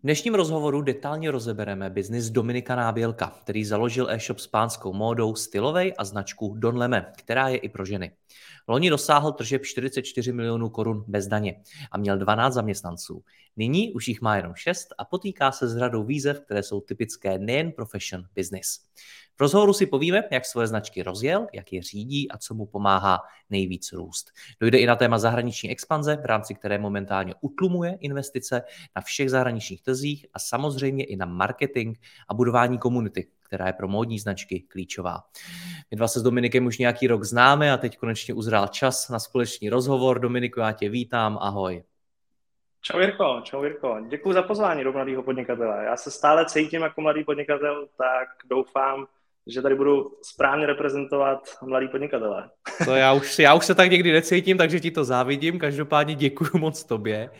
V dnešním rozhovoru detailně rozebereme biznis Dominika Nábělka, který založil e-shop s pánskou módou Stylovej a značku Don Leme, která je i pro ženy. Loni dosáhl tržeb 44 milionů korun bez daně a měl 12 zaměstnanců. Nyní už jich má jenom 6 a potýká se s řadou výzev, které jsou typické nejen pro fashion business. V rozhovoru si povíme, jak svoje značky rozjel, jak je řídí a co mu pomáhá nejvíc růst. Dojde i na téma zahraniční expanze, v rámci které momentálně utlumuje investice na všech zahraničních trzích a samozřejmě i na marketing a budování komunity, která je pro módní značky klíčová. My dva se s Dominikem už nějaký rok známe a teď konečně uzrál čas na společný rozhovor. Dominiku, já tě vítám, ahoj. Čau Jirko, čau Jirko. Děkuji za pozvání do mladého podnikatele. Já se stále cítím jako mladý podnikatel, tak doufám, že tady budu správně reprezentovat mladý podnikatele. To já už, já už se tak někdy necítím, takže ti to závidím. Každopádně děkuji moc tobě.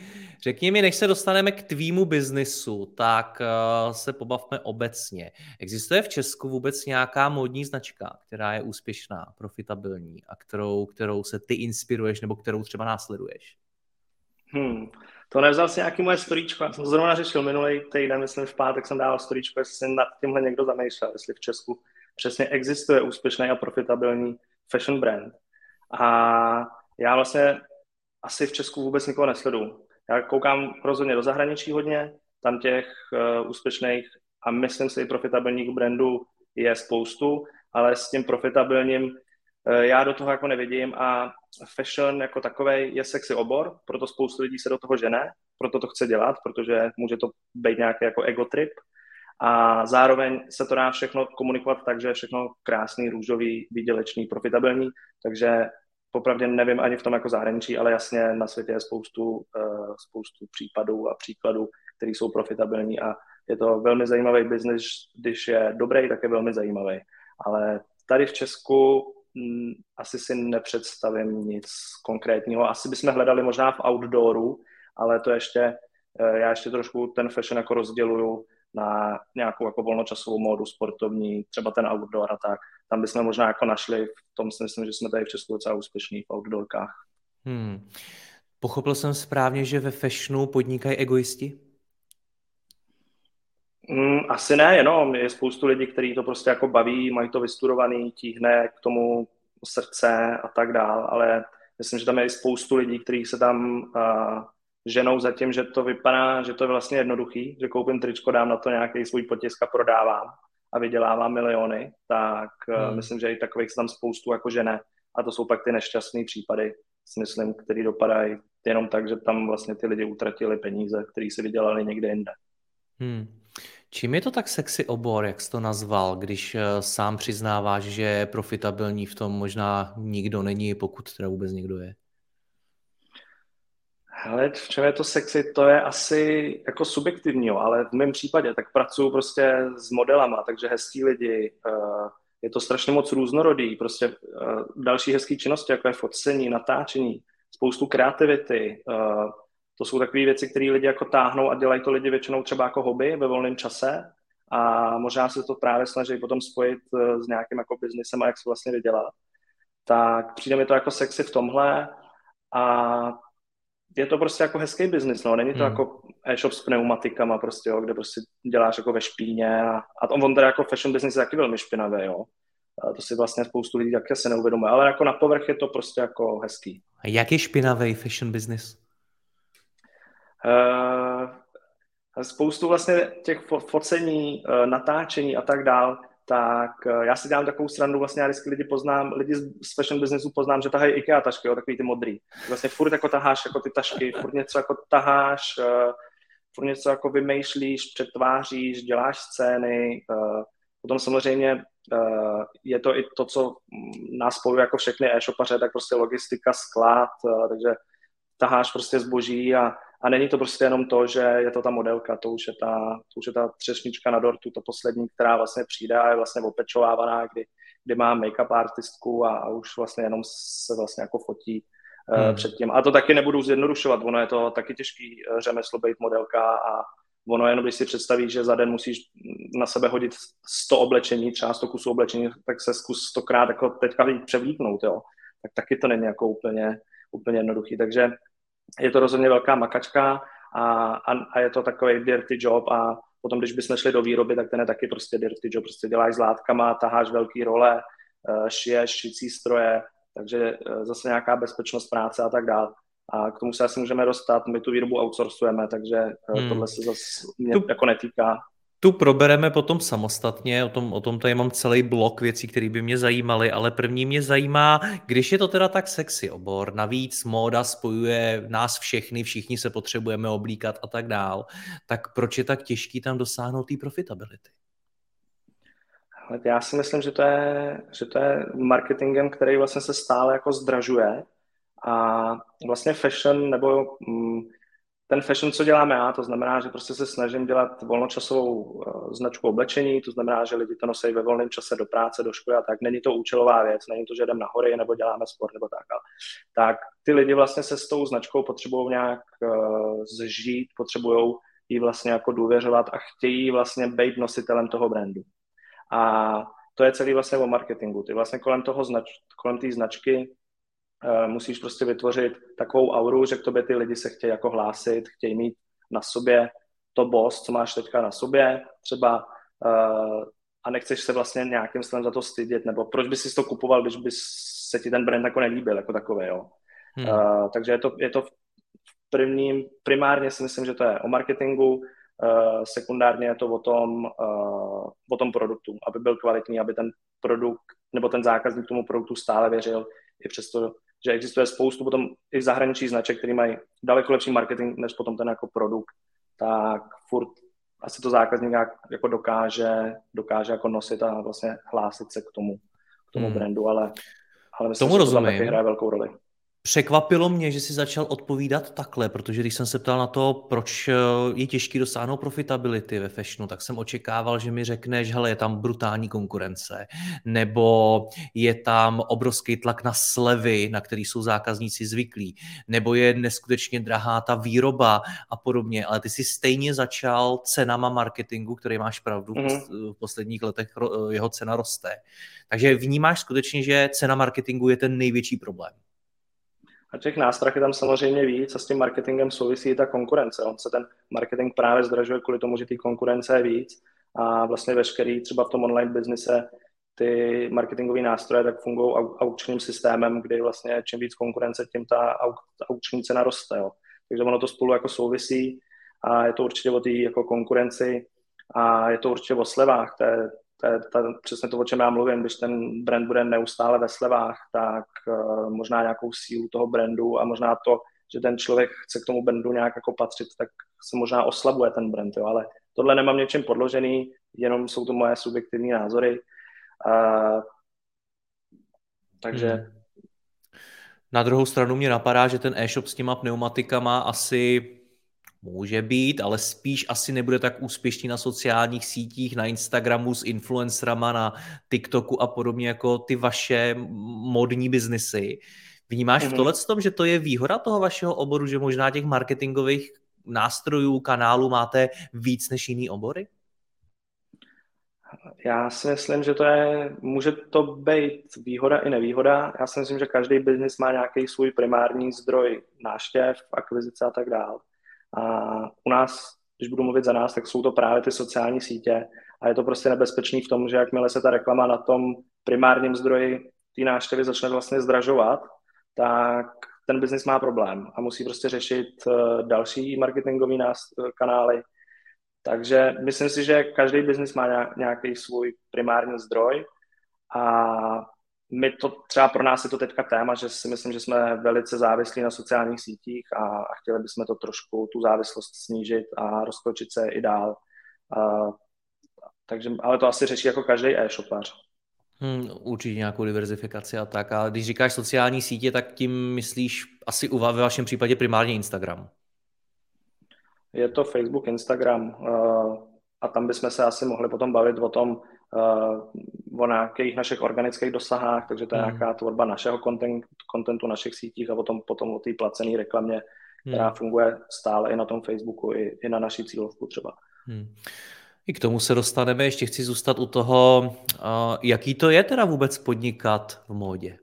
Řekni mi, než se dostaneme k tvýmu biznisu, tak uh, se pobavme obecně. Existuje v Česku vůbec nějaká módní značka, která je úspěšná, profitabilní a kterou, kterou se ty inspiruješ nebo kterou třeba následuješ? Hmm. To nevzal si nějaký moje storíčko, já jsem to zrovna řešil minulý týden, myslím v pátek jsem dával storíčko, jestli si nad tímhle někdo zamýšlel, jestli v Česku přesně existuje úspěšný a profitabilní fashion brand. A já vlastně asi v Česku vůbec nikoho nesleduju. Já koukám rozhodně do zahraničí hodně, tam těch uh, úspěšných a myslím si i profitabilních brandů je spoustu, ale s tím profitabilním uh, já do toho jako nevidím a fashion jako takový je sexy obor, proto spoustu lidí se do toho žene, proto to chce dělat, protože může to být nějaký jako ego trip a zároveň se to dá všechno komunikovat tak, že je všechno krásný, růžový, výdělečný, profitabilní, takže popravdě nevím ani v tom jako zahraničí, ale jasně na světě je spoustu, uh, spoustu případů a příkladů, které jsou profitabilní a je to velmi zajímavý biznis, když je dobrý, tak je velmi zajímavý. Ale tady v Česku m, mm, asi si nepředstavím nic konkrétního. Asi bychom hledali možná v outdooru, ale to ještě, uh, já ještě trošku ten fashion jako rozděluju na nějakou jako volnočasovou módu sportovní, třeba ten outdoor a tak. Tam bychom možná jako našli, v tom si myslím, že jsme tady v Česku docela úspěšní v outdoorkách. Hmm. Pochopil jsem správně, že ve fashionu podnikají egoisti? Mm, asi ne, jenom je spoustu lidí, kteří to prostě jako baví, mají to vystudovaný, tíhne k tomu srdce a tak dál, ale myslím, že tam je i spoustu lidí, kteří se tam uh, ženou za tím, že to vypadá, že to je vlastně jednoduchý, že koupím tričko, dám na to nějaký svůj potisk a prodávám a vydělávám miliony, tak eh, hmm. myslím, že i takových tam spoustu jako žene a to jsou pak ty nešťastné případy, si myslím, který dopadají jenom tak, že tam vlastně ty lidi utratili peníze, které si vydělali někde jinde. Hmm. Čím je to tak sexy obor, jak jsi to nazval, když eh, sám přiznáváš, že profitabilní v tom možná nikdo není, pokud teda vůbec někdo je? Hele, v čem je to sexy, to je asi jako subjektivní, jo, ale v mém případě tak pracuji prostě s modelama, takže hezký lidi, uh, je to strašně moc různorodý, prostě uh, další hezký činnosti, jako je focení, natáčení, spoustu kreativity, uh, to jsou takové věci, které lidi jako táhnou a dělají to lidi většinou třeba jako hobby ve volném čase a možná se to právě snaží potom spojit s nějakým jako biznisem a jak se vlastně vydělat. Tak přijde mi to jako sexy v tomhle a je to prostě jako hezký biznis, no. Není to hmm. jako e-shop s pneumatikama prostě, jo, kde prostě děláš jako ve špíně a, a on, on teda jako fashion business je taky velmi špinavé, jo. A to si vlastně spoustu lidí taky se neuvědomuje, ale jako na povrch je to prostě jako hezký. A jak je špinavý fashion business? Uh, spoustu vlastně těch focení, uh, natáčení a tak dál, tak uh, já si dělám takovou stranu, vlastně já vždycky lidi poznám, lidi z fashion businessu poznám, že tahají IKEA tašky, jo, takový ty modrý. Vlastně furt jako taháš jako ty tašky, furt něco jako taháš, uh, furt něco jako vymýšlíš, přetváříš, děláš scény, uh, potom samozřejmě je to i to, co nás spojuje jako všechny e-shopaře, tak prostě logistika, sklad, takže taháš prostě zboží a, a není to prostě jenom to, že je to ta modelka, to už je ta, to už je ta třešnička na dortu, to poslední, která vlastně přijde a je vlastně opečovávaná, kdy, kdy má make-up artistku a, a už vlastně jenom se vlastně jako fotí uh, hmm. předtím. A to taky nebudu zjednodušovat, ono je to taky těžký uh, řemeslo být modelka a ono jenom, když si představíš, že za den musíš na sebe hodit 100 oblečení, třeba 100 kusů oblečení, tak se zkus stokrát jako teďka převlíknout, jo. Tak taky to není jako úplně, úplně jednoduchý. Takže je to rozhodně velká makačka a, a, a je to takový dirty job a potom, když bychom šli do výroby, tak ten je taky prostě dirty job, prostě děláš s látkama, taháš velký role, eh, šiješ šicí stroje, takže eh, zase nějaká bezpečnost práce a tak dále. A k tomu se asi můžeme dostat, my tu výrobu outsourcujeme, takže eh, hmm. tohle se zase mě tu, jako netýká. Tu probereme potom samostatně, o tom, o tom tady mám celý blok věcí, které by mě zajímaly, ale první mě zajímá, když je to teda tak sexy obor, navíc móda spojuje nás všechny, všichni se potřebujeme oblíkat a tak dál, tak proč je tak těžký tam dosáhnout té profitability? Já si myslím, že to, je, že to je marketingem, který vlastně se stále jako zdražuje. A vlastně fashion nebo mm, ten fashion, co děláme já, to znamená, že prostě se snažím dělat volnočasovou uh, značku oblečení, to znamená, že lidi to nosí ve volném čase do práce, do školy a tak. Není to účelová věc, není to, že jdeme na hory nebo děláme sport nebo tak. Ale, tak ty lidi vlastně se s tou značkou potřebují nějak uh, zžít, potřebují jí vlastně jako důvěřovat a chtějí vlastně být nositelem toho brandu. A to je celý vlastně o marketingu. Ty vlastně kolem toho znač, kolem té značky musíš prostě vytvořit takovou auru, že k tobě ty lidi se chtějí jako hlásit, chtějí mít na sobě to boss, co máš teďka na sobě, třeba uh, a nechceš se vlastně nějakým stylem za to stydět, nebo proč bys si to kupoval, když by se ti ten brand jako nelíbil, jako takový, jo. Hmm. Uh, takže je to, je to v prvním, primárně si myslím, že to je o marketingu, Uh, sekundárně je to o tom, uh, o tom produktu, aby byl kvalitní, aby ten produkt nebo ten zákazník tomu produktu stále věřil, i přesto, že existuje spoustu potom i v zahraničí značek, který mají daleko lepší marketing než potom ten jako produkt, tak furt asi to zákazník jako dokáže, dokáže jako nosit a vlastně hlásit se k tomu, k tomu hmm. brandu, ale, ale myslím, tomu že rozumím. to taky hraje velkou roli. Překvapilo mě, že jsi začal odpovídat takhle, protože když jsem se ptal na to, proč eh, je těžký dosáhnout profitability ve fashionu, tak jsem očekával, že mi řekneš, hele, je tam brutální konkurence, nebo je tam obrovský tlak na slevy, na který jsou zákazníci zvyklí, nebo je neskutečně drahá ta výroba a podobně, ale ty jsi stejně začal cenama marketingu, který máš pravdu, mm-hmm. v posledních letech jeho cena roste. Takže vnímáš skutečně, že cena marketingu je ten největší problém. A těch nástrah je tam samozřejmě víc a s tím marketingem souvisí i ta konkurence. On se ten marketing právě zdražuje kvůli tomu, že té konkurence je víc a vlastně veškerý třeba v tom online biznise ty marketingové nástroje tak fungují aukčním systémem, kdy vlastně čím víc konkurence, tím ta aukční cena roste. Jo. Takže ono to spolu jako souvisí a je to určitě o té jako konkurenci a je to určitě o slevách. To je, to je to, přesně to, o čem já mluvím. Když ten brand bude neustále ve slevách, tak uh, možná nějakou sílu toho brandu a možná to, že ten člověk chce k tomu brandu nějak jako patřit, tak se možná oslabuje ten brand, jo. ale tohle nemám něčem podložený, jenom jsou to moje subjektivní názory. Uh, takže hmm. Na druhou stranu mě napadá, že ten e-shop s těma pneumatikama asi Může být, ale spíš asi nebude tak úspěšný na sociálních sítích, na Instagramu s influencerama, na TikToku a podobně jako ty vaše modní biznesy. Vnímáš mm-hmm. v mhm. tohle tom, že to je výhoda toho vašeho oboru, že možná těch marketingových nástrojů, kanálů máte víc než jiný obory? Já si myslím, že to je, může to být výhoda i nevýhoda. Já si myslím, že každý biznis má nějaký svůj primární zdroj náštěv, akvizice a tak dále. A u nás, když budu mluvit za nás, tak jsou to právě ty sociální sítě a je to prostě nebezpečný v tom, že jakmile se ta reklama na tom primárním zdroji té návštěvy začne vlastně zdražovat, tak ten biznis má problém a musí prostě řešit eh, další marketingový kanály. Takže myslím si, že každý biznis má nějaký svůj primární zdroj a my to, třeba pro nás je to teďka téma, že si myslím, že jsme velice závislí na sociálních sítích a, a chtěli bychom to trošku, tu závislost snížit a rozkročit se i dál. A, takže, ale to asi řeší jako každý e-shopař. Hmm, určitě nějakou diverzifikaci a tak. A když říkáš sociální sítě, tak tím myslíš asi u ve vašem případě primárně Instagram. Je to Facebook, Instagram uh, a tam bychom se asi mohli potom bavit o tom, uh, o nějakých našich organických dosahách, takže to je hmm. nějaká tvorba našeho content, contentu, našich sítích a potom, potom o té placené reklamě, která hmm. funguje stále i na tom Facebooku, i, i na naší cílovku třeba. Hmm. I k tomu se dostaneme, ještě chci zůstat u toho, uh, jaký to je teda vůbec podnikat v módě?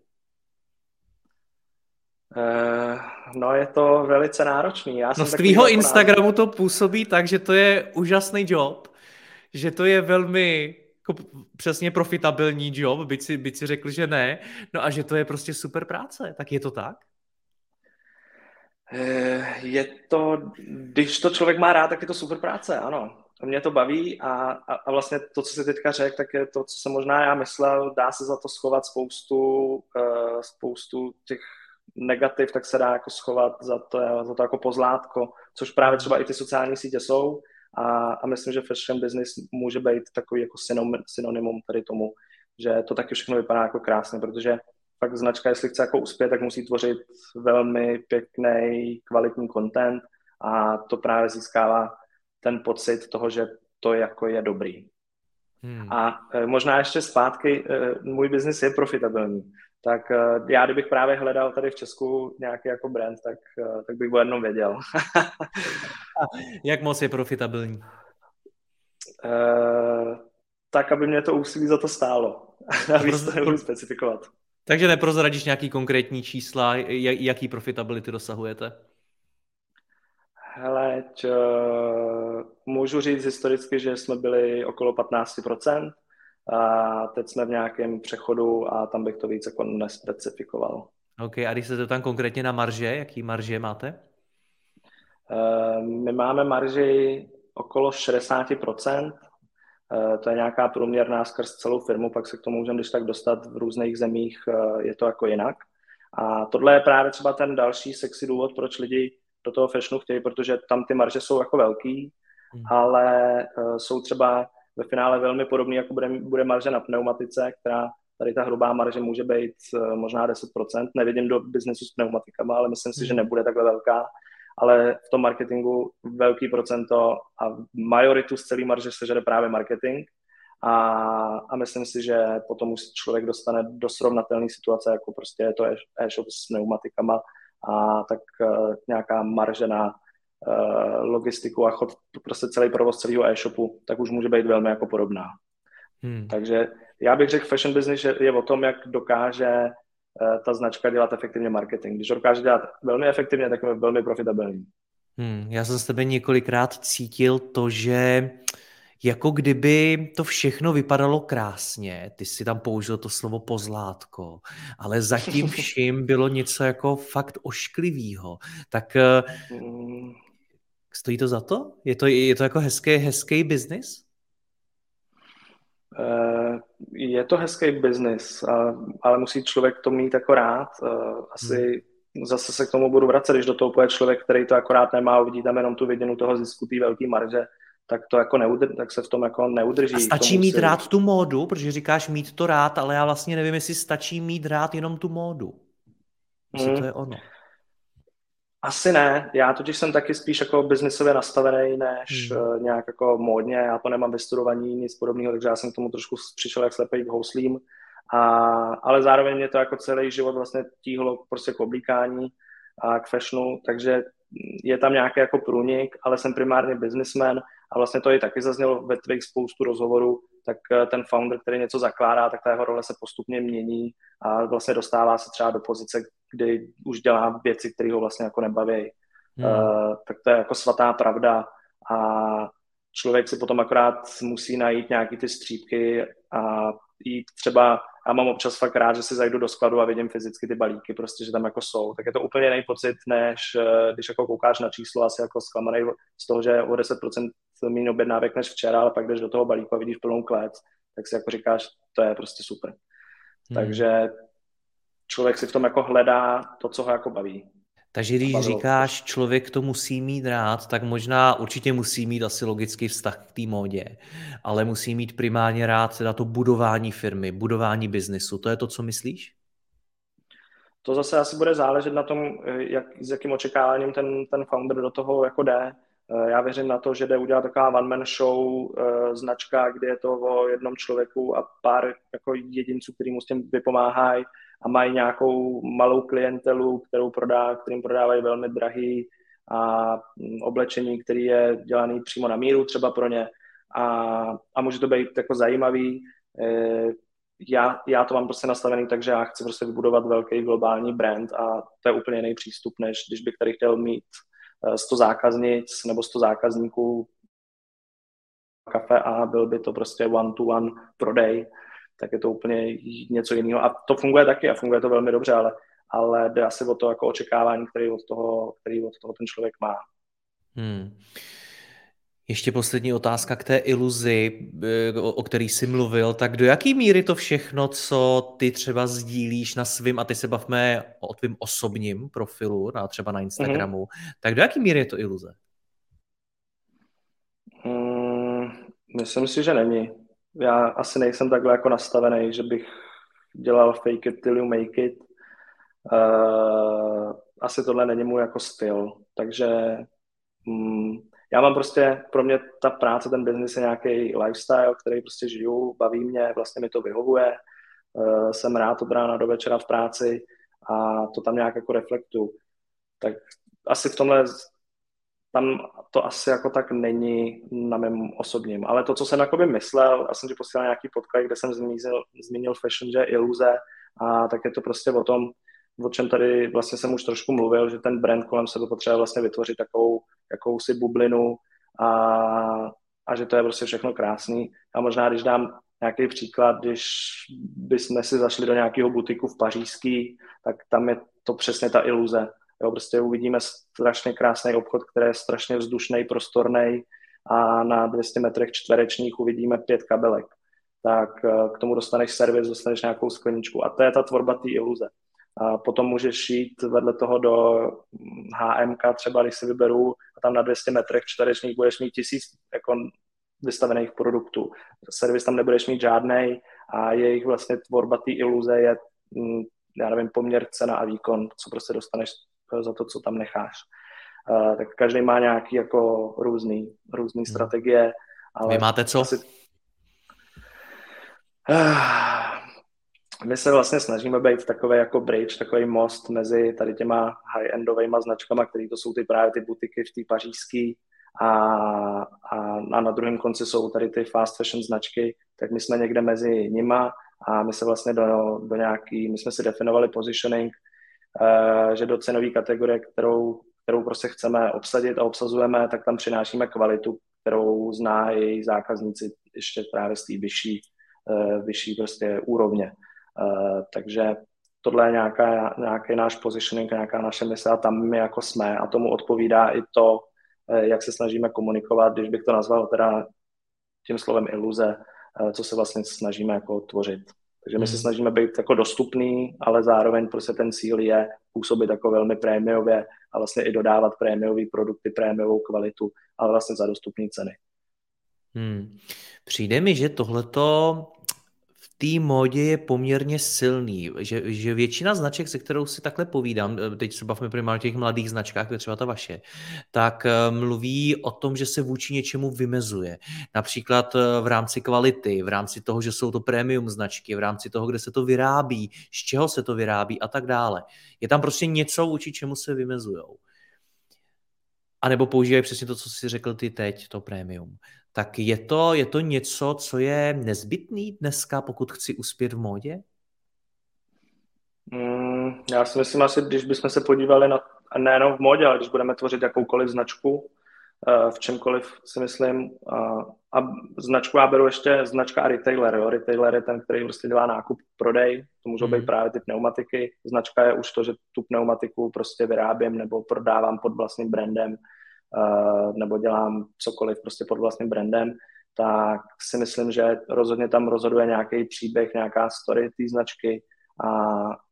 Uh, no je to velice náročný. Já no z tvýho Instagramu to působí tak, že to je úžasný job, že to je velmi jako přesně profitabilní job, byť si, byť si řekl, že ne, no a že to je prostě super práce, tak je to tak? Eh, je to, když to člověk má rád, tak je to super práce, ano. Mě to baví a, a, a vlastně to, co jsi teďka řekl, tak je to, co jsem možná já myslel, dá se za to schovat spoustu, uh, spoustu těch negativ, tak se dá jako schovat za to, za to jako pozlátko, což právě třeba i ty sociální sítě jsou a, a myslím, že fashion business může být takový jako synonymum tady tomu, že to taky všechno vypadá jako krásně, protože fakt značka, jestli chce jako uspět, tak musí tvořit velmi pěkný, kvalitní content a to právě získává ten pocit toho, že to jako je dobrý. Hmm. A e, možná ještě zpátky, e, můj biznis je profitabilní. Tak e, já, kdybych právě hledal tady v Česku nějaký jako brand, tak, tak bych o jednom věděl. Jak moc je profitabilní? tak, aby mě to úsilí za to stálo. Víc to nebudu specifikovat. Takže neprozradíš nějaký konkrétní čísla, jaký profitability dosahujete? Hele, čo, můžu říct historicky, že jsme byli okolo 15%, a teď jsme v nějakém přechodu a tam bych to víc jako nespecifikoval. OK, a když se to tam konkrétně na marže, jaký marže máte? Uh, my máme marži okolo 60%, uh, to je nějaká průměrná skrz celou firmu, pak se k tomu můžeme když tak dostat v různých zemích, uh, je to jako jinak. A tohle je právě třeba ten další sexy důvod, proč lidi do toho fashionu chtějí, protože tam ty marže jsou jako velký, hmm. ale jsou třeba ve finále velmi podobný, jako bude, bude marže na pneumatice, která tady ta hrubá marže může být uh, možná 10%. Nevidím do biznesu s pneumatikama, ale myslím si, že hmm. nebude takhle velká. Ale v tom marketingu velký procento a majoritu z celé marže sežere právě marketing. A, a myslím si, že potom už člověk dostane do srovnatelné situace, jako prostě je to e-shop s pneumatikama, a tak uh, nějaká marže na logistiku a chod, prostě celý provoz celého e-shopu, tak už může být velmi jako podobná. Hmm. Takže já bych řekl, fashion business je, je o tom, jak dokáže uh, ta značka dělat efektivně marketing. Když dokáže dělat velmi efektivně, tak je velmi profitabilní. Hmm, já jsem s tebe několikrát cítil to, že jako kdyby to všechno vypadalo krásně, ty si tam použil to slovo pozlátko, ale zatím vším bylo něco jako fakt ošklivýho. Tak eh, mm. Stojí to za to? Je to, je to jako hezký, hezký biznis? Uh, je to hezký biznis, ale musí člověk to mít jako rád. Uh, asi hmm. zase se k tomu budu vracet, když do toho pojede člověk, který to akorát nemá, uvidí tam jenom tu vidinu toho zisku, té velké marže, tak to jako neudr- tak se v tom jako neudrží. A stačí mít si... rád tu módu, protože říkáš mít to rád, ale já vlastně nevím, jestli stačí mít rád jenom tu módu. Jestli hmm. to je ono. Asi ne, já totiž jsem taky spíš jako biznisově nastavený, než hmm. uh, nějak jako módně, já to nemám vystudovaní, nic podobného, takže já jsem k tomu trošku přišel jak slepej k houslím, a, ale zároveň mě to jako celý život vlastně tíhlo prostě k oblíkání a k fashionu, takže je tam nějaký jako průnik, ale jsem primárně businessman a vlastně to i taky zaznělo ve tvých spoustu rozhovorů, tak eh, ten founder, který něco zakládá, tak ta jeho role se postupně mění a vlastně dostává se třeba do pozice, kdy už dělá věci, které ho vlastně jako nebaví. Hmm. Uh, tak to je jako svatá pravda a člověk si potom akorát musí najít nějaký ty střípky a jít třeba, já mám občas fakt rád, že si zajdu do skladu a vidím fyzicky ty balíky, prostě, že tam jako jsou, tak je to úplně jiný pocit, než eh, když jako koukáš na číslo, asi jako zklamaný z toho, že o 10% méně objednávek než včera, ale pak jdeš do toho balíku a vidíš plnou klec, tak si jako říkáš, to je prostě super. Hmm. Takže člověk si v tom jako hledá to, co ho jako baví. Takže když říkáš, člověk to musí mít rád, tak možná určitě musí mít asi logický vztah k té módě, ale musí mít primárně rád teda to budování firmy, budování biznesu. To je to, co myslíš? To zase asi bude záležet na tom, jak, s jakým očekáváním ten, ten founder do toho jako jde. Eh, já věřím na to, že jde udělat taková one-man show eh, značka, kde je to o jednom člověku a pár jako jedinců, který mu s tím vypomáhají a mají nějakou malou klientelu, kterou prodá, kterým prodávají velmi drahý a mm, oblečení, který je dělaný přímo na míru třeba pro ně. A, a může to být jako zajímavý. Eh, já, já to mám prostě nastavený tak, že já chci prostě vybudovat velký globální brand a to je úplně jiný přístup, než když bych tady chtěl mít 100 eh, zákaznic nebo 100 zákazníků. Kafe a byl by to prostě one-to-one prodej, tak je to úplně něco jiného. A to funguje taky a funguje to velmi dobře, ale, ale jde asi o to jako očekávání, který od toho, který od toho ten člověk má. Hmm. Ještě poslední otázka k té iluzi, eh, o který jsi mluvil. Tak do jaký míry to všechno, co ty třeba sdílíš na svým, a ty se bavme o tvým osobním profilu, na, třeba na Instagramu, mm-hmm. tak do jaký míry je to iluze? Hmm, myslím si, že není. Já asi nejsem takhle jako nastavený, že bych dělal fake it till you make it. Uh, asi tohle není můj jako styl, takže um, já mám prostě, pro mě ta práce, ten biznis je nějaký lifestyle, který prostě žiju, baví mě, vlastně mi to vyhovuje, uh, jsem rád od rána do večera v práci a to tam nějak jako reflektu. Tak asi v tomhle tam to asi jako tak není na mém osobním. Ale to, co jsem jakoby myslel, já jsem ti posílal nějaký podklad, kde jsem zmínil, zmínil fashion, že je iluze a tak je to prostě o tom, o čem tady vlastně jsem už trošku mluvil, že ten brand kolem sebe potřebuje vlastně vytvořit takovou jakousi bublinu a, a že to je prostě všechno krásný. A možná, když dám nějaký příklad, když bychom si zašli do nějakého butiku v pařížský, tak tam je to přesně ta iluze. Jo, prostě uvidíme strašně krásný obchod, který je strašně vzdušný, prostorný a na 200 metrech čtverečních uvidíme pět kabelek. Tak eh, k tomu dostaneš servis, dostaneš nějakou skleničku a to je ta tvorba té iluze. A potom můžeš jít vedle toho do HMK, třeba když si vyberu a tam na 200 metrech čtverečních budeš mít tisíc jako vystavených produktů. Servis tam nebudeš mít žádný a jejich vlastně tvorba té iluze je, mm, já nevím, poměr cena a výkon, co prostě dostaneš za to, co tam necháš. Uh, tak každý má nějaký jako různý, různý hmm. strategie. Ale Vy máte co? Asi... Uh, my se vlastně snažíme být takový jako bridge, takový most mezi tady těma high-endovými značkama, které to jsou ty právě ty butiky v té pařížské a, a, a na druhém konci jsou tady ty fast fashion značky, tak my jsme někde mezi nima a my se vlastně do, do nějaký, my jsme si definovali positioning, uh, že do cenové kategorie, kterou, kterou prostě chceme obsadit a obsazujeme, tak tam přinášíme kvalitu, kterou zná její zákazníci ještě právě z té vyšší, uh, vyšší prostě úrovně. Uh, takže tohle je nějaká, nějaký náš positioning, nějaká naše mise a tam my jako jsme a tomu odpovídá i to, jak se snažíme komunikovat, když bych to nazval teda tím slovem iluze, co se vlastně snažíme jako tvořit. Takže my se hmm. snažíme být jako dostupný, ale zároveň prostě ten cíl je působit jako velmi prémiově a vlastně i dodávat prémiové produkty, prémiovou kvalitu, ale vlastně za dostupné ceny. Hmm. Přijde mi, že tohleto té módě je poměrně silný, že, že většina značek, se kterou si takhle povídám, eh, teď se bavíme primárně o těch mladých značkách, třeba ta vaše, tak eh, mluví o tom, že se vůči něčemu vymezuje. Například eh, v rámci kvality, v rámci toho, že jsou to premium značky, v rámci toho, kde se to vyrábí, z čeho se to vyrábí a tak dále. Je tam prostě něco, vůči čemu se vymezujou. A nebo používají přesně to, co jsi řekl ty teď, to prémium tak je to, je to něco, co je nezbytný dneska, pokud chci uspět v módě? Mm, já si myslím asi, když bychom se podívali na, nejenom v módě, ale když budeme tvořit jakoukoliv značku, uh, v čemkoliv si myslím, uh, a značku já beru ještě značka a retailer, jo. retailer je ten, který prostě dělá nákup, prodej, to můžou být mm. právě ty pneumatiky, značka je už to, že tu pneumatiku prostě vyrábím nebo prodávám pod vlastním brandem, nebo dělám cokoliv prostě pod vlastním brandem, tak si myslím, že rozhodně tam rozhoduje nějaký příběh, nějaká story té značky a,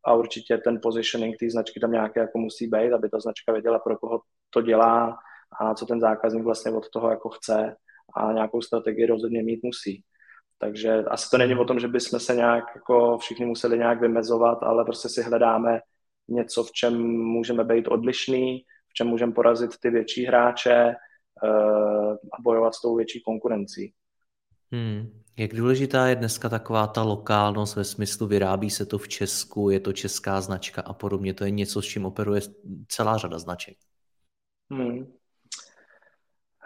a určitě ten positioning té značky tam nějaké jako musí být, aby ta značka věděla, pro koho to dělá a co ten zákazník vlastně od toho jako chce a nějakou strategii rozhodně mít musí. Takže asi to není o tom, že bychom se nějak jako všichni museli nějak vymezovat, ale prostě si hledáme něco, v čem můžeme být odlišný, v čem můžeme porazit ty větší hráče uh, a bojovat s tou větší konkurencí. Hmm. Jak důležitá je dneska taková ta lokálnost ve smyslu vyrábí se to v Česku, je to česká značka a podobně. To je něco, s čím operuje celá řada značek. Hmm.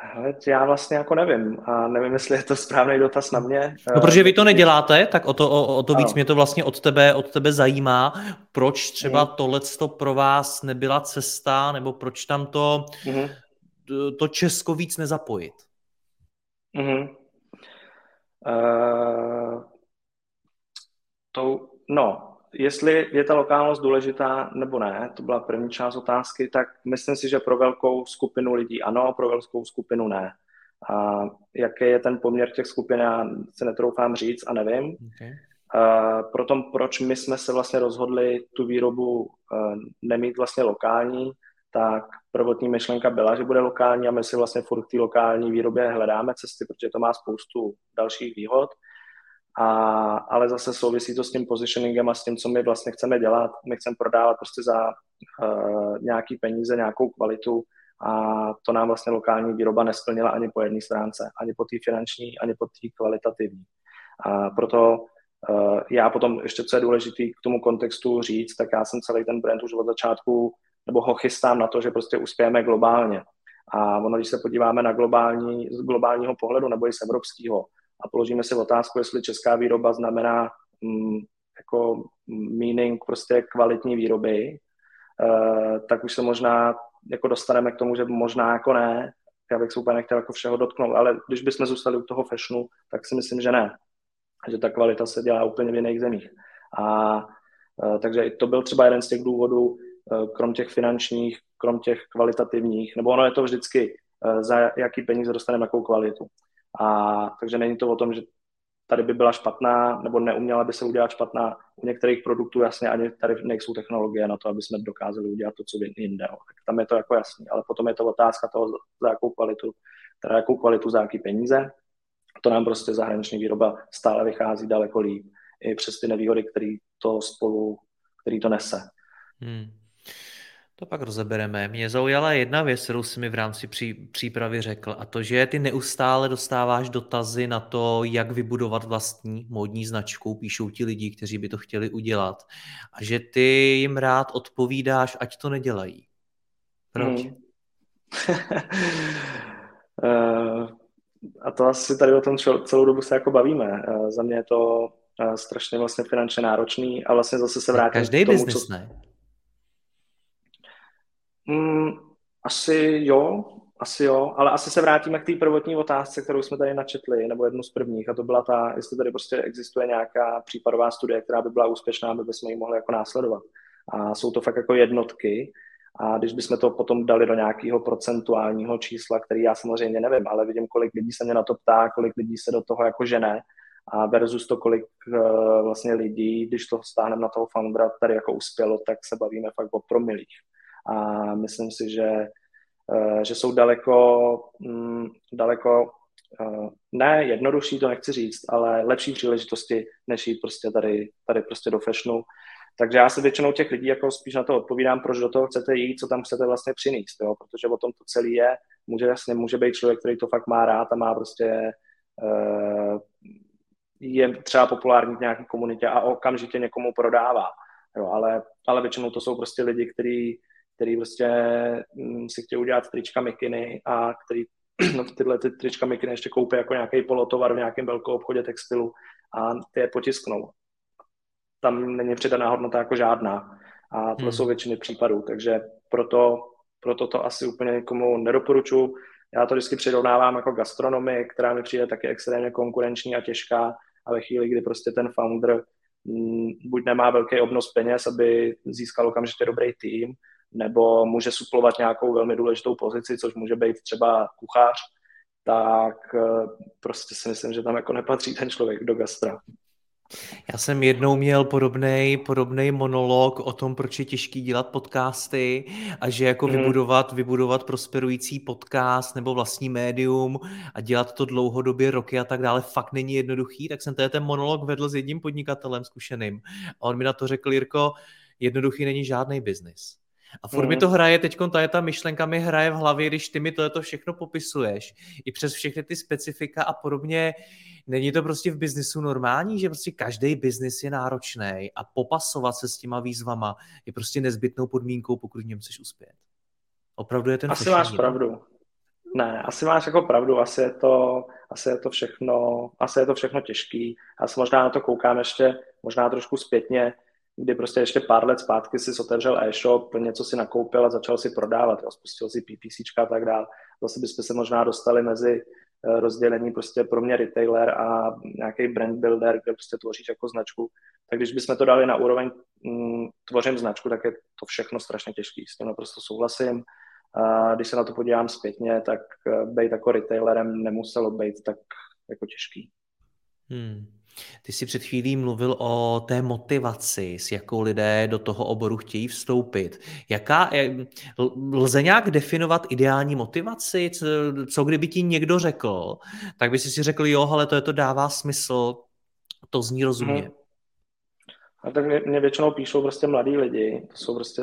Hele, já vlastně jako nevím a nevím, jestli je to správný dotaz na mě. No, protože vy to neděláte, tak o to, o, o to víc ano. mě to vlastně od tebe, od tebe zajímá. Proč třeba mm. tohleto pro vás nebyla cesta, nebo proč tam to, mm. to Česko víc nezapojit? Mm. Uh, to, no, jestli je ta lokálnost důležitá nebo ne, to byla první část otázky, tak myslím si, že pro velkou skupinu lidí ano, pro velkou skupinu ne. A jaký je ten poměr těch skupin, já se netroufám říct a nevím. Okay. A proto, proč my jsme se vlastně rozhodli tu výrobu eh, nemít vlastně lokální, tak prvotní myšlenka byla, že bude lokální a my si vlastně furt té lokální výrobě hledáme cesty, protože to má spoustu dalších výhod. A, ale zase souvisí to s tím positioningem a s tím, co my vlastně chceme dělat. My chceme prodávat prostě za uh, nějaký peníze, nějakou kvalitu a to nám vlastně lokální výroba nesplnila ani po jedné stránce, ani po té finanční, ani po té kvalitativní. A proto uh, já potom ještě, co je důležité k tomu kontextu říct, tak já jsem celý ten brand už od začátku, nebo ho chystám na to, že prostě uspějeme globálně. A ono, když se podíváme na globální, z globálního pohledu nebo i z evropského, a položíme si otázku, jestli česká výroba znamená mm, jako meaning prostě kvalitní výroby, uh, tak už se možná jako dostaneme k tomu, že možná jako ne, já bych se úplně nechtěl jako všeho dotknout, ale když bychom zůstali u toho fashionu, tak si myslím, že ne. Že ta kvalita se dělá úplně v jiných zemích. A uh, takže to byl třeba jeden z těch důvodů, uh, krom těch finančních, krom těch kvalitativních, nebo ono je to vždycky, za jaký peníze dostaneme jakou kvalitu. A takže není to o tom, že tady by byla špatná, nebo neuměla by se udělat špatná. U některých produktů jasně ani tady nejsou technologie na to, aby jsme dokázali udělat to, co jinde. Tak tam je to jako jasný, ale potom je to otázka toho, za jakou kvalitu, teda jakou kvalitu, za jaký peníze. To nám prostě zahraniční výroba stále vychází daleko líp, i přes ty nevýhody, který to spolu, který to nese. Hmm. To pak rozebereme. Mě zaujala jedna věc, kterou jsi mi v rámci pří, přípravy řekl, a to, že ty neustále dostáváš dotazy na to, jak vybudovat vlastní módní značku, píšou ti lidi, kteří by to chtěli udělat, a že ty jim rád odpovídáš, ať to nedělají. Proč? Hmm. uh, a to asi tady o tom celou dobu se jako bavíme. Uh, za mě je to uh, strašně vlastně finančně náročný a vlastně zase se vrátím Každý k tomu, business, co... ne? Mm, asi jo, asi jo, ale asi se vrátíme k té prvotní otázce, kterou jsme tady načetli, nebo jednu z prvních, a to byla ta, jestli tady prostě existuje nějaká případová studie, která by byla úspěšná, aby bychom ji mohli jako následovat. A jsou to fakt jako jednotky, a když bychom to potom dali do nějakého procentuálního čísla, který já samozřejmě nevím, ale vidím, kolik lidí se mě na to ptá, kolik lidí se do toho jako žene, a versus to, kolik uh, vlastně lidí, když to stáhneme na toho foundera, tady jako uspělo, tak se bavíme fakt o promilích a myslím si, že, eh, že jsou daleko, mm, daleko eh, ne jednodušší, to nechci říct, ale lepší příležitosti, než jít prostě tady, tady prostě do fashionu. Takže já se většinou těch lidí jako spíš na to odpovídám, proč do toho chcete jít, co tam chcete vlastně přinést, jo? protože o tom to celé je. Může jasně, může být člověk, který to fakt má rád a má prostě uh, je třeba populární v nějaké komunitě a okamžitě někomu prodává. Jo, ale, ale většinou to jsou prostě lidi, kteří který prostě mm, si chtějí udělat trička mikiny a který no, tyhle ty trička mikiny ještě koupí jako nějaký polotovar v nějakém velkou obchodě textilu a ty je potisknou. Tam není přidaná hodnota jako žádná. A to hmm. jsou většiny případů, takže proto, proto to asi úplně nikomu nedoporučuji. Já to vždycky přirovnávám jako gastronomii, která mi přijde taky extrémně konkurenční a těžká a ve chvíli, kdy prostě ten founder mm, buď nemá velký obnos peněz, aby získal okamžitě dobrý tým, nebo může suplovat nějakou velmi důležitou pozici, což může být třeba kuchař, tak eh, prostě si myslím, že tam jako nepatří ten člověk do gastra. Já jsem jednou měl podobný podobný monolog o tom, proč je těžký dělat podcasty a že jako mm. vybudovat, vybudovat prosperující podcast nebo vlastní médium a dělat to dlouhodobě roky a tak dále fakt není jednoduchý, tak jsem tady ten monolog vedl s jedním podnikatelem zkušeným a on mi na to řekl, Jirko, jednoduchý není žádný biznis. A furt mm. mi to hraje, teď ta, ta myšlenka mi hraje v hlavě, když ty mi to všechno popisuješ, i přes všechny ty specifika a podobně, není to prostě v biznisu normální, že prostě každý biznis je náročný a popasovat se s těma výzvama je prostě nezbytnou podmínkou, pokud v něm chceš uspět. Opravdu je ten Asi máš pravdu. Ne, asi máš jako pravdu, asi je to, asi je to všechno, asi je to všechno těžký. Se možná na to koukám ještě, možná trošku zpětně, kdy prostě ještě pár let zpátky si otevřel e-shop, něco si nakoupil a začal si prodávat, jo, spustil si PPC a tak dále. Zase bychom se možná dostali mezi eh, rozdělení prostě pro mě retailer a nějaký brand builder, kde prostě tvoříš jako značku. Tak když bychom to dali na úroveň mm, tvořím značku, tak je to všechno strašně těžký. S tím naprosto souhlasím. A když se na to podívám zpětně, tak eh, být jako retailerem nemuselo být tak jako těžký. Hmm. Ty jsi před chvílí mluvil o té motivaci, s jakou lidé do toho oboru chtějí vstoupit. Jaká, lze nějak definovat ideální motivaci? Co, co kdyby ti někdo řekl, tak by si si řekl, jo, ale to je to dává smysl, to zní rozumně. Hmm. A tak mě, mě většinou píšou prostě mladí lidi, to jsou prostě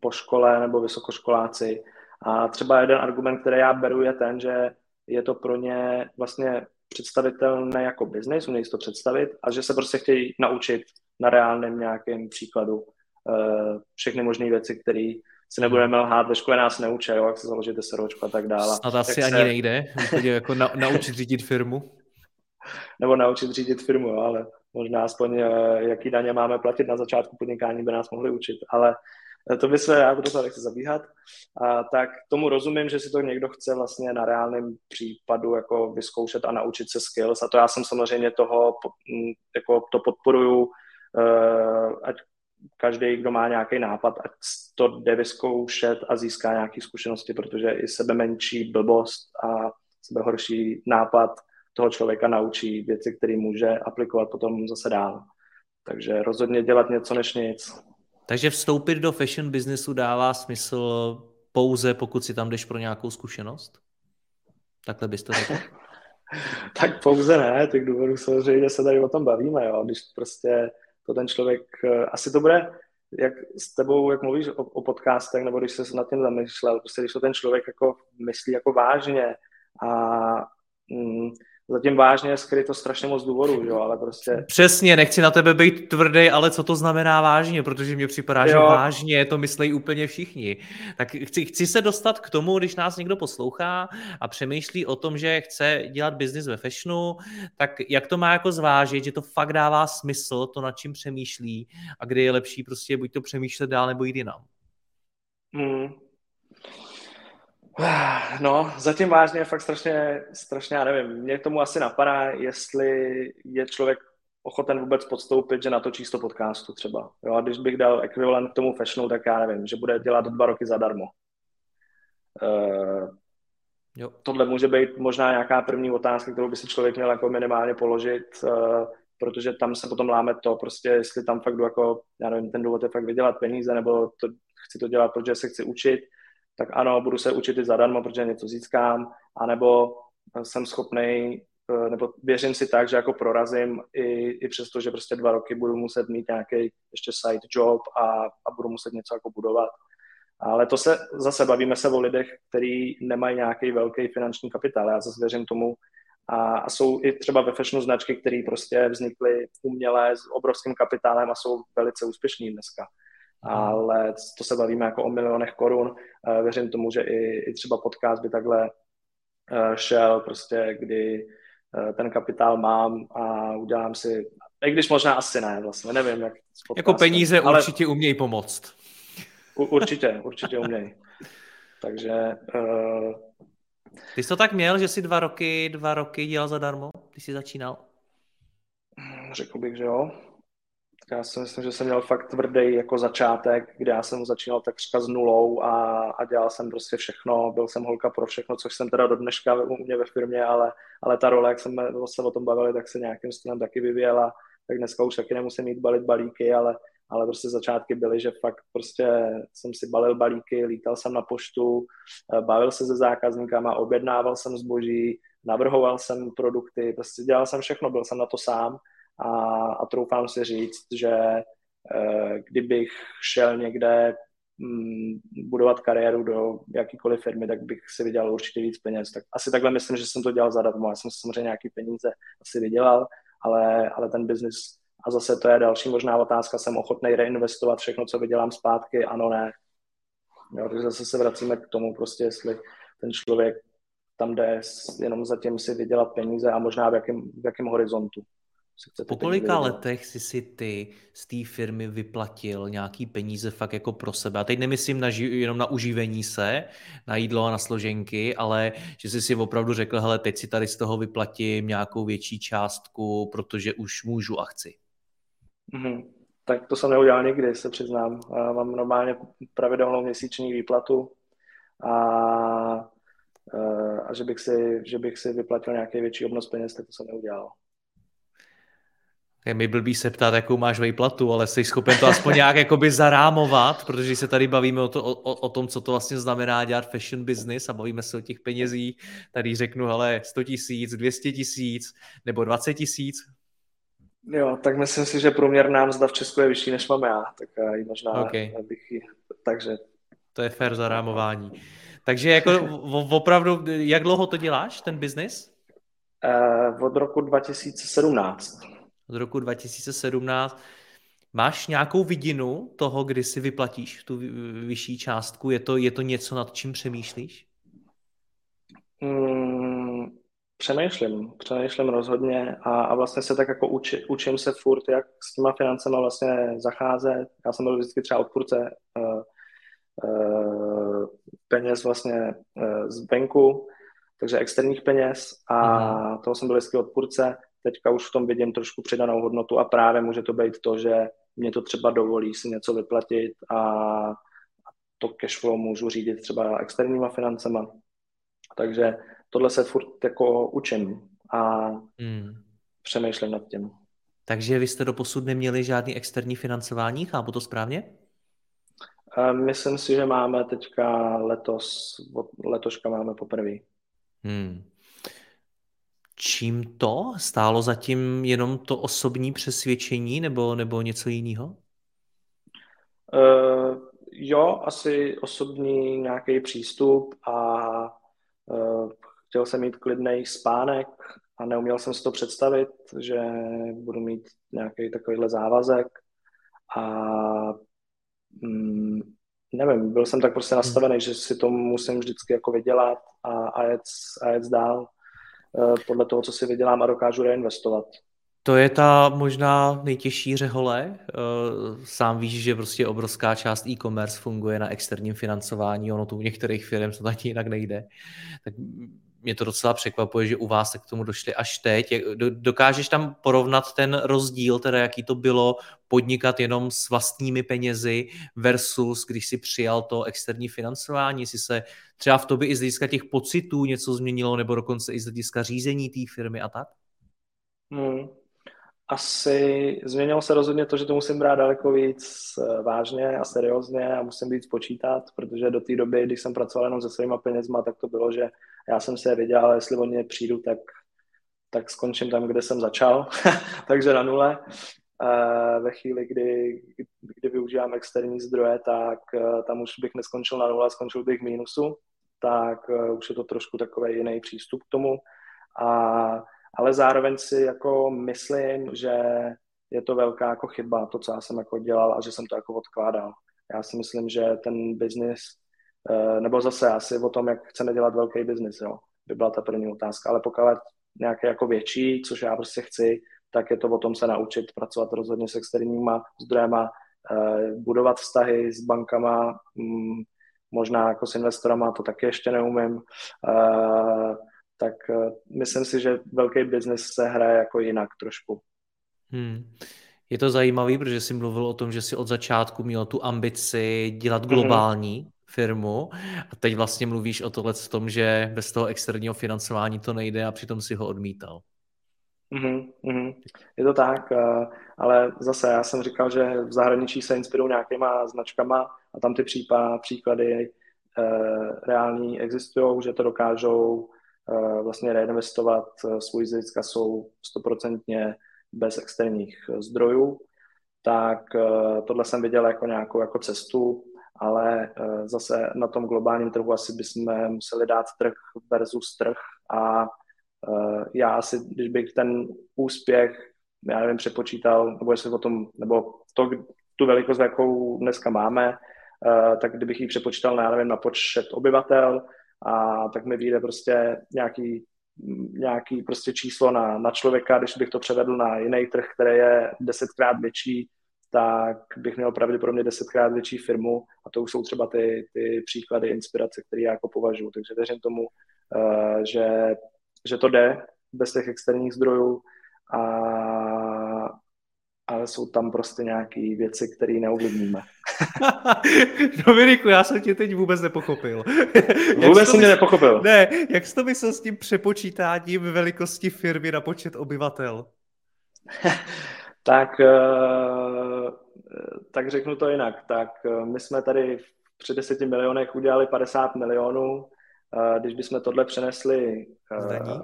po škole nebo vysokoškoláci. A třeba jeden argument, který já beru, je ten, že je to pro ně vlastně představitelné jako biznis, umějí to představit a že se prostě chtějí naučit na reálném nějakém příkladu uh, všechny možné věci, které si nebudeme lhát, ve škole nás neučí, jo, jak se založit SROčko a tak dále. Snad asi ani se... nejde, jako na, naučit řídit firmu. Nebo naučit řídit firmu, jo, ale možná aspoň uh, jaký daně máme platit na začátku podnikání by nás mohli učit, ale to by se, já do toho nechci zabíhat, a, tak tomu rozumím, že si to někdo chce vlastně na reálném případu jako vyzkoušet a naučit se skills a to já jsem samozřejmě toho, mm, jako to podporuju, uh, ať každý, kdo má nějaký nápad, ať to jde vyzkoušet a získá nějaké zkušenosti, protože i sebe menší blbost a sebe horší nápad toho člověka naučí věci, které může aplikovat potom zase dál. Takže rozhodně dělat něco než nic. Takže vstoupit do fashion businessu dává smysl pouze, pokud si tam jdeš pro nějakou zkušenost? Takhle bys to řekl? tak pouze ne, těch důvodů samozřejmě se tady o tom bavíme, jo. když prostě to ten člověk, eh, asi to bude, jak s tebou, jak mluvíš o, o podcastech, nebo když se nad tím zamýšlel, prostě když to ten člověk jako myslí jako vážně a mm, zatím vážně je skryto strašně moc důvodů, jo, ale prostě... Přesně, nechci na tebe být tvrdý, ale co to znamená vážně, protože mně připadá, jo. že vážně to myslejí úplně všichni. Tak chci, chci se dostat k tomu, když nás někdo poslouchá a přemýšlí o tom, že chce dělat biznis ve fashionu, tak jak to má jako zvážit, že to fakt dává smysl, to nad čím přemýšlí a kdy je lepší prostě buď to přemýšlet dál nebo jít jinam. Hmm. No, zatím vážně je fakt strašně, strašně, já nevím, mě k tomu asi napadá, jestli je člověk ochoten vůbec podstoupit, že natočí 100 podcastu třeba. Jo, a když bych dal ekvivalent k tomu fashionu, tak já nevím, že bude dělat dva roky zadarmo. Uh, jo. Tohle může být možná nějaká první otázka, kterou by si člověk měl jako minimálně položit, uh, protože tam se potom láme to, prostě jestli tam fakt jdu jako, já nevím, ten důvod je fakt vydělat peníze, nebo to, chci to dělat, protože se chci učit, tak ano, budu se učit i zadarmo, protože něco získám, anebo jsem schopný, eh, nebo věřím si tak, že jako prorazím i, i přesto, že prostě dva roky budu muset mít nějaký ještě side job a, a budu muset něco jako budovat. Ale to se zase bavíme se o lidech, kteří nemají nějaký velký finanční kapitál. Já zase věřím tomu, a, jsou i třeba ve fashionu značky, které prostě vznikly uměle s obrovským kapitálem a jsou velice úspěšní dneska ale to se bavíme jako o milionech korun. Eh, věřím tomu, že i, i třeba podcast by takhle eh, šel, prostě kdy eh, ten kapitál mám a udělám si, i když možná asi ne, vlastně nevím, jak Jako peníze ale určitě umějí pomoct. U, určitě, určitě umějí. Takže... Uh... Ty jsi to tak měl, že jsi dva roky, dva roky dělal zadarmo, když jsi začínal? Řekl bych, že jo. Já si myslím, že jsem měl fakt tvrdý jako začátek, kde já jsem začínal takřka s nulou a, a dělal jsem prostě všechno, byl jsem holka pro všechno, což jsem teda do dneška u mě ve firmě, ale, ale ta role, jak jsme se o tom bavili, tak se nějakým stylem taky vyvíjela, tak dneska už taky nemusím mít balit balíky, ale, ale prostě začátky byly, že fakt prostě jsem si balil balíky, lítal jsem na poštu, eh, bavil se se zákazníkama, objednával jsem zboží, navrhoval jsem produkty, prostě dělal jsem všechno, byl jsem na to sám a, a troufám si říct, že eh, kdybych šel někde mm, budovat kariéru do jakýkoliv firmy, tak bych si vydělal určitě víc peněz. Tak asi takhle myslím, že jsem to dělal zadarmo. Já jsem samozřejmě nějaký peníze asi vydělal, ale, ale ten biznis a zase to je další možná otázka, jsem ochotný reinvestovat všechno, co vydělám zpátky, ano, ne. Jo, takže zase se vracíme k tomu prostě, jestli ten člověk tam jde jenom zatím si vydělat peníze a možná v jakém, v jakém horizontu. Po kolika letech jsi si ty z té firmy vyplatil nějaký peníze fakt jako pro sebe? A teď nemyslím na ži- jenom na uživení se, na jídlo a na složenky, ale že jsi si opravdu řekl, hele, teď si tady z toho vyplatím nějakou větší částku, protože už můžu a chci. Mm-hmm. Tak to jsem neudělal nikdy, se přiznám. Mám normálně pravidelnou měsíční výplatu a, a že, bych si, že bych si vyplatil nějaký větší obnos peněz, tak to jsem neudělal. Je mi blbý se ptát, jakou máš výplatu, ale jsi schopen to aspoň nějak jakoby zarámovat, protože se tady bavíme o, to, o, o tom, co to vlastně znamená dělat fashion business a bavíme se o těch penězích. Tady řeknu, hele, 100 tisíc, 200 tisíc nebo 20 tisíc. Jo, tak myslím si, že průměrná mzda v Česku je vyšší, než mám já, tak i možná okay. bych ji, takže... To je fair zarámování. Takže jako opravdu, jak dlouho to děláš, ten biznis? Uh, od roku 2017 od roku 2017. Máš nějakou vidinu toho, kdy si vyplatíš tu vyšší částku? Je to, je to něco, nad čím přemýšlíš? Hmm, přemýšlím, přemýšlím rozhodně a, a vlastně se tak jako uči, učím se furt, jak s těma financema vlastně zacházet. Já jsem byl vždycky třeba odpůrce uh, uh, peněz vlastně uh, z banku, takže externích peněz a Aha. toho jsem byl vždycky odpůrce teďka už v tom vidím trošku přidanou hodnotu a právě může to být to, že mě to třeba dovolí si něco vyplatit a to cashflow můžu řídit třeba externíma financema. Takže tohle se furt jako učím a hmm. přemýšlím nad tím. Takže vy jste do posud neměli žádný externí financování, chápu to správně? Myslím si, že máme teďka letos, letoška máme poprvé. Hmm. Čím to? Stálo zatím jenom to osobní přesvědčení nebo, nebo něco jiného? Uh, jo, asi osobní nějaký přístup a uh, chtěl jsem mít klidný spánek a neuměl jsem si to představit, že budu mít nějaký takovýhle závazek a mm, nevím, byl jsem tak prostě nastavený, hmm. že si to musím vždycky jako vydělat a, a, jet, a jet dál. Eh, podle toho, co si vydělám a dokážu reinvestovat. To je ta možná nejtěžší řehole. Eh, sám víš, že prostě obrovská část e-commerce funguje na externím financování, ono tu u některých firm to taky jinak nejde. Tak mě to docela překvapuje, že u vás se k tomu došli až teď. Dokážeš tam porovnat ten rozdíl, teda jaký to bylo podnikat jenom s vlastními penězi versus když si přijal to externí financování, jestli se třeba v tobě i z hlediska těch pocitů něco změnilo, nebo dokonce i z hlediska řízení té firmy a tak? Hmm. Asi změnilo se rozhodně to, že to musím brát daleko víc eh, vážně a seriózně a musím víc počítat, protože do té doby, když jsem pracoval jenom se svýma penězma, tak to bylo, že já jsem se je viděl, jestli o ně přijdu, tak, tak skončím tam, kde jsem začal, takže na nule. E, ve chvíli, kdy, kdy využívám externí zdroje, tak e, tam už bych neskončil na nule, skončil bych v mínusu, tak už je to trošku takový jiný přístup k tomu. A, ale zároveň si jako myslím, že je to velká jako chyba, to, co já jsem jako dělal a že jsem to jako odkládal. Já si myslím, že ten biznis Eh, nebo zase asi o tom, jak chceme dělat velký biznis, jo, by byla ta první otázka, ale pokud nějaké jako větší, což já prostě chci, tak je to o tom se naučit pracovat rozhodně s externíma zdrojema, eh, budovat vztahy s bankama, mm, možná jako s investorama, to taky ještě neumím, eh, tak myslím si, že velký biznis se hraje jako jinak trošku. Hmm. Je to zajímavé, protože jsi mluvil o tom, že jsi od začátku měl tu ambici dělat mhm. globální mm-hmm. firmu a teď vlastně mluvíš o tohle v tom, že bez toho externího financování to nejde a přitom si ho odmítal. Mm-hmm, je to tak, eh, ale zase já jsem říkal, že v zahraničí se inspirují nějakýma značkama a tam ty případ, příklady eh, reální existují, že to dokážou eh, vlastně reinvestovat svůj zisk a jsou stoprocentně bez externích zdrojů, tak tohle jsem viděl jako nějakou jako cestu, ale zase na tom globálním trhu asi bychom museli dát trh versus trh a já asi, když bych ten úspěch, já nevím, přepočítal, nebo jestli o tom, nebo to, tu velikost, jakou dneska máme, tak kdybych ji přepočítal, já nevím, na počet obyvatel, a tak mi vyjde prostě nějaký, nějaký prostě číslo na, na člověka, když bych to převedl na jiný trh, který je desetkrát větší, tak bych měl pravděpodobně desetkrát větší firmu a to už jsou třeba ty, ty příklady inspirace, které já jako považuji. Takže věřím tomu, uh, že že to jde bez těch externích zdrojů, a, ale jsou tam prostě nějaké věci, které neovlivníme. Dominiku, já jsem tě teď vůbec nepochopil. vůbec jsem tě nepochopil. Ne, jak jsi to myslel s tím přepočítáním velikosti firmy na počet obyvatel? tak, uh, tak řeknu to jinak. Tak uh, my jsme tady při 10 milionech udělali 50 milionů, když bychom tohle přenesli... Zdaní?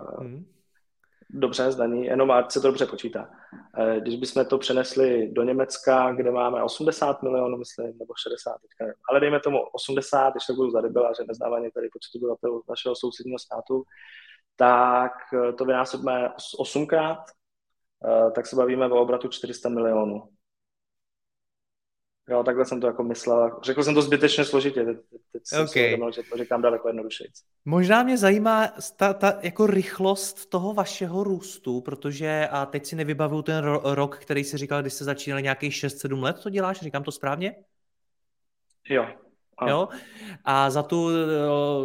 Dobře, zdaní, jenom ať se to dobře počítá. Když bychom to přenesli do Německa, kde máme 80 milionů, myslím, nebo 60, teďka nevím. ale dejme tomu 80, když to budu zadebila, že nezdává některý počet obyvatel našeho sousedního státu, tak to vynásobíme osmkrát, tak se bavíme o obratu 400 milionů. Jo, takhle jsem to jako myslel. Řekl jsem to zbytečně složitě, teď, teď jsem okay. si uvědomil, že to říkám daleko jednodušeji. Možná mě zajímá ta, ta jako rychlost toho vašeho růstu, protože a teď si nevybavuju ten ro, rok, který si říkal, když jste začínali nějakých 6-7 let, to děláš, říkám to správně? Jo. A. Jo? A za tu,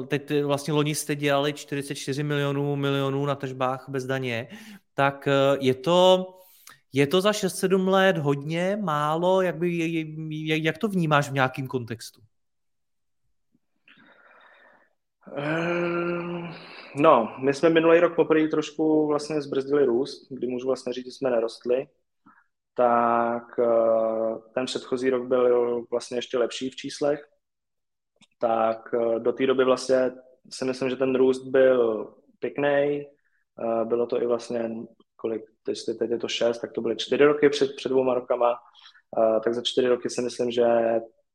teď vlastně loni jste dělali 44 milionů milionů na tržbách bez daně, tak e, je to, je to za 6-7 let hodně, málo? Jak, by, jak to vnímáš v nějakém kontextu? Ehm, no, my jsme minulý rok poprvé trošku vlastně zbrzdili růst, kdy můžu vlastně říct, že jsme nerostli. Tak eh, ten předchozí rok byl vlastně ještě lepší v číslech. Tak eh, do té doby vlastně si myslím, že ten růst byl pěkný. Eh, bylo to i vlastně kolik, teď, teď je to šest, tak to byly čtyři roky před, před dvouma rokama, uh, tak za čtyři roky si myslím, že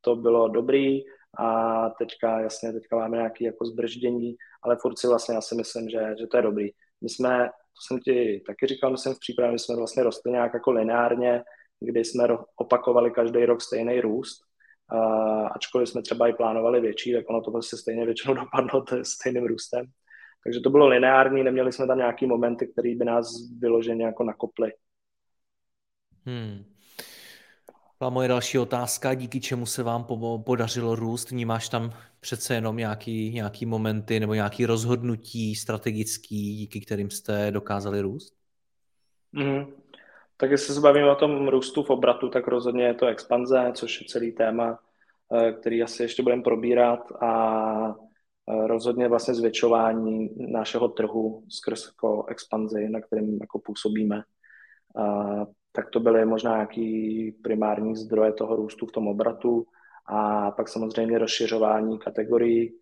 to bylo dobrý a teďka, jasně, teďka máme nějaké jako zbrždění, ale furt si vlastně já si myslím, že, že to je dobrý. My jsme, to jsem ti taky říkal, myslím v přípravě, my jsme vlastně rostli nějak jako lineárně, kdy jsme opakovali každý rok stejný růst, uh, ačkoliv jsme třeba i plánovali větší, tak ono to prostě stejně většinou dopadlo stejným růstem. Takže to bylo lineární, neměli jsme tam nějaký momenty, které by nás vyloženě jako nakoply. Hmm. A moje další otázka, díky čemu se vám podařilo růst? Vnímáš tam přece jenom nějaký, nějaký momenty nebo nějaký rozhodnutí strategický, díky kterým jste dokázali růst? Mm. Tak jestli se bavíme o tom růstu v obratu, tak rozhodně je to expanze, což je celý téma, eh, který asi ještě budeme probírat a rozhodně vlastně zvětšování našeho trhu skrz jako expanzi, na kterým jako působíme. A, tak to byly možná nějaký primární zdroje toho růstu v tom obratu a pak samozřejmě rozšiřování kategorií e,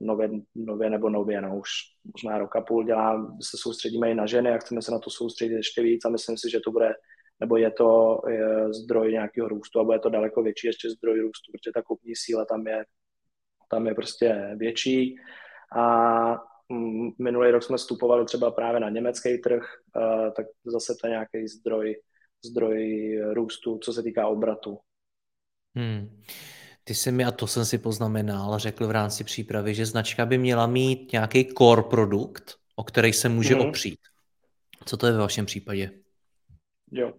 nově, nově nebo nově, no už možná roka půl dělám, se soustředíme i na ženy a chceme se na to soustředit ještě víc a myslím si, že to bude nebo je to je zdroj nějakého růstu, a bude to daleko větší ještě zdroj růstu, protože ta kupní síla tam je tam je prostě větší. A mm, minulý rok jsme vstupovali třeba právě na německý trh, tak zase to je nějaký zdroj, zdroj růstu, co se týká obratu. Hmm. Ty jsi mi, a to jsem si poznamenal, řekl v rámci přípravy, že značka by měla mít nějaký core produkt, o který se může hmm. opřít. Co to je ve vašem případě? Jo.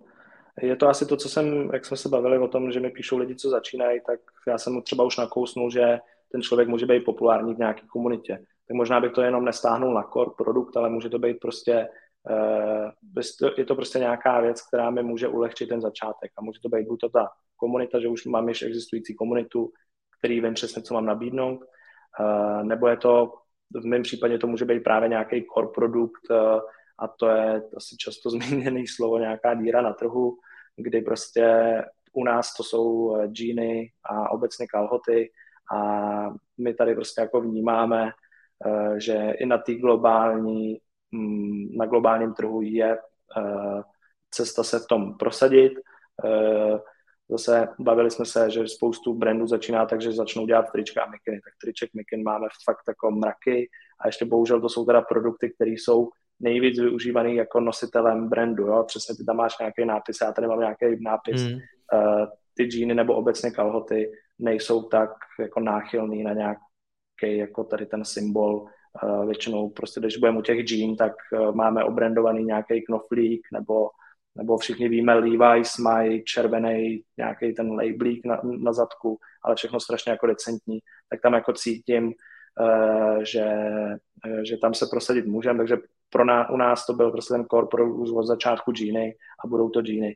Je to asi to, co jsem, jak jsme se bavili o tom, že mi píšou lidi, co začínají, tak já jsem třeba už nakousnul, že ten člověk může být populární v nějaké komunitě. Tak možná bych to jenom nestáhnul na core produkt, ale může to být prostě je to prostě nějaká věc, která mi může ulehčit ten začátek a může to být buď to ta komunita, že už mám již existující komunitu, který vím přesně, co mám nabídnout, nebo je to, v mém případě to může být právě nějaký core produkt a to je asi často zmíněný slovo nějaká díra na trhu, kdy prostě u nás to jsou džíny a obecně kalhoty a my tady prostě jako vnímáme, že i na té globální Mm, na globálním trhu je eh, cesta se v tom prosadit. Eh, zase bavili jsme se, že spoustu brandů začíná tak, že začnou dělat trička a mikiny. Tak triček mikin máme fakt jako mraky a ještě bohužel to jsou teda produkty, které jsou nejvíc využívaný jako nositelem brandu. Jo? Přesně ty tam máš nějaký nápis, já tady mám nějaký nápis. Mm. Uh, ty džíny nebo obecně kalhoty nejsou tak jako náchylný na nějaký jako tady ten symbol většinou prostě, když budeme u těch džín, tak e, máme obrandovaný nějaký knoflík nebo, nebo všichni víme Levi's mají červený nějaký ten labelík na, na zadku, ale všechno strašně jako decentní, tak tam jako cítím, e, že, že tam se prosadit můžeme, takže pro nás, u nás to byl prostě ten core od začátku džíny a budou to džíny.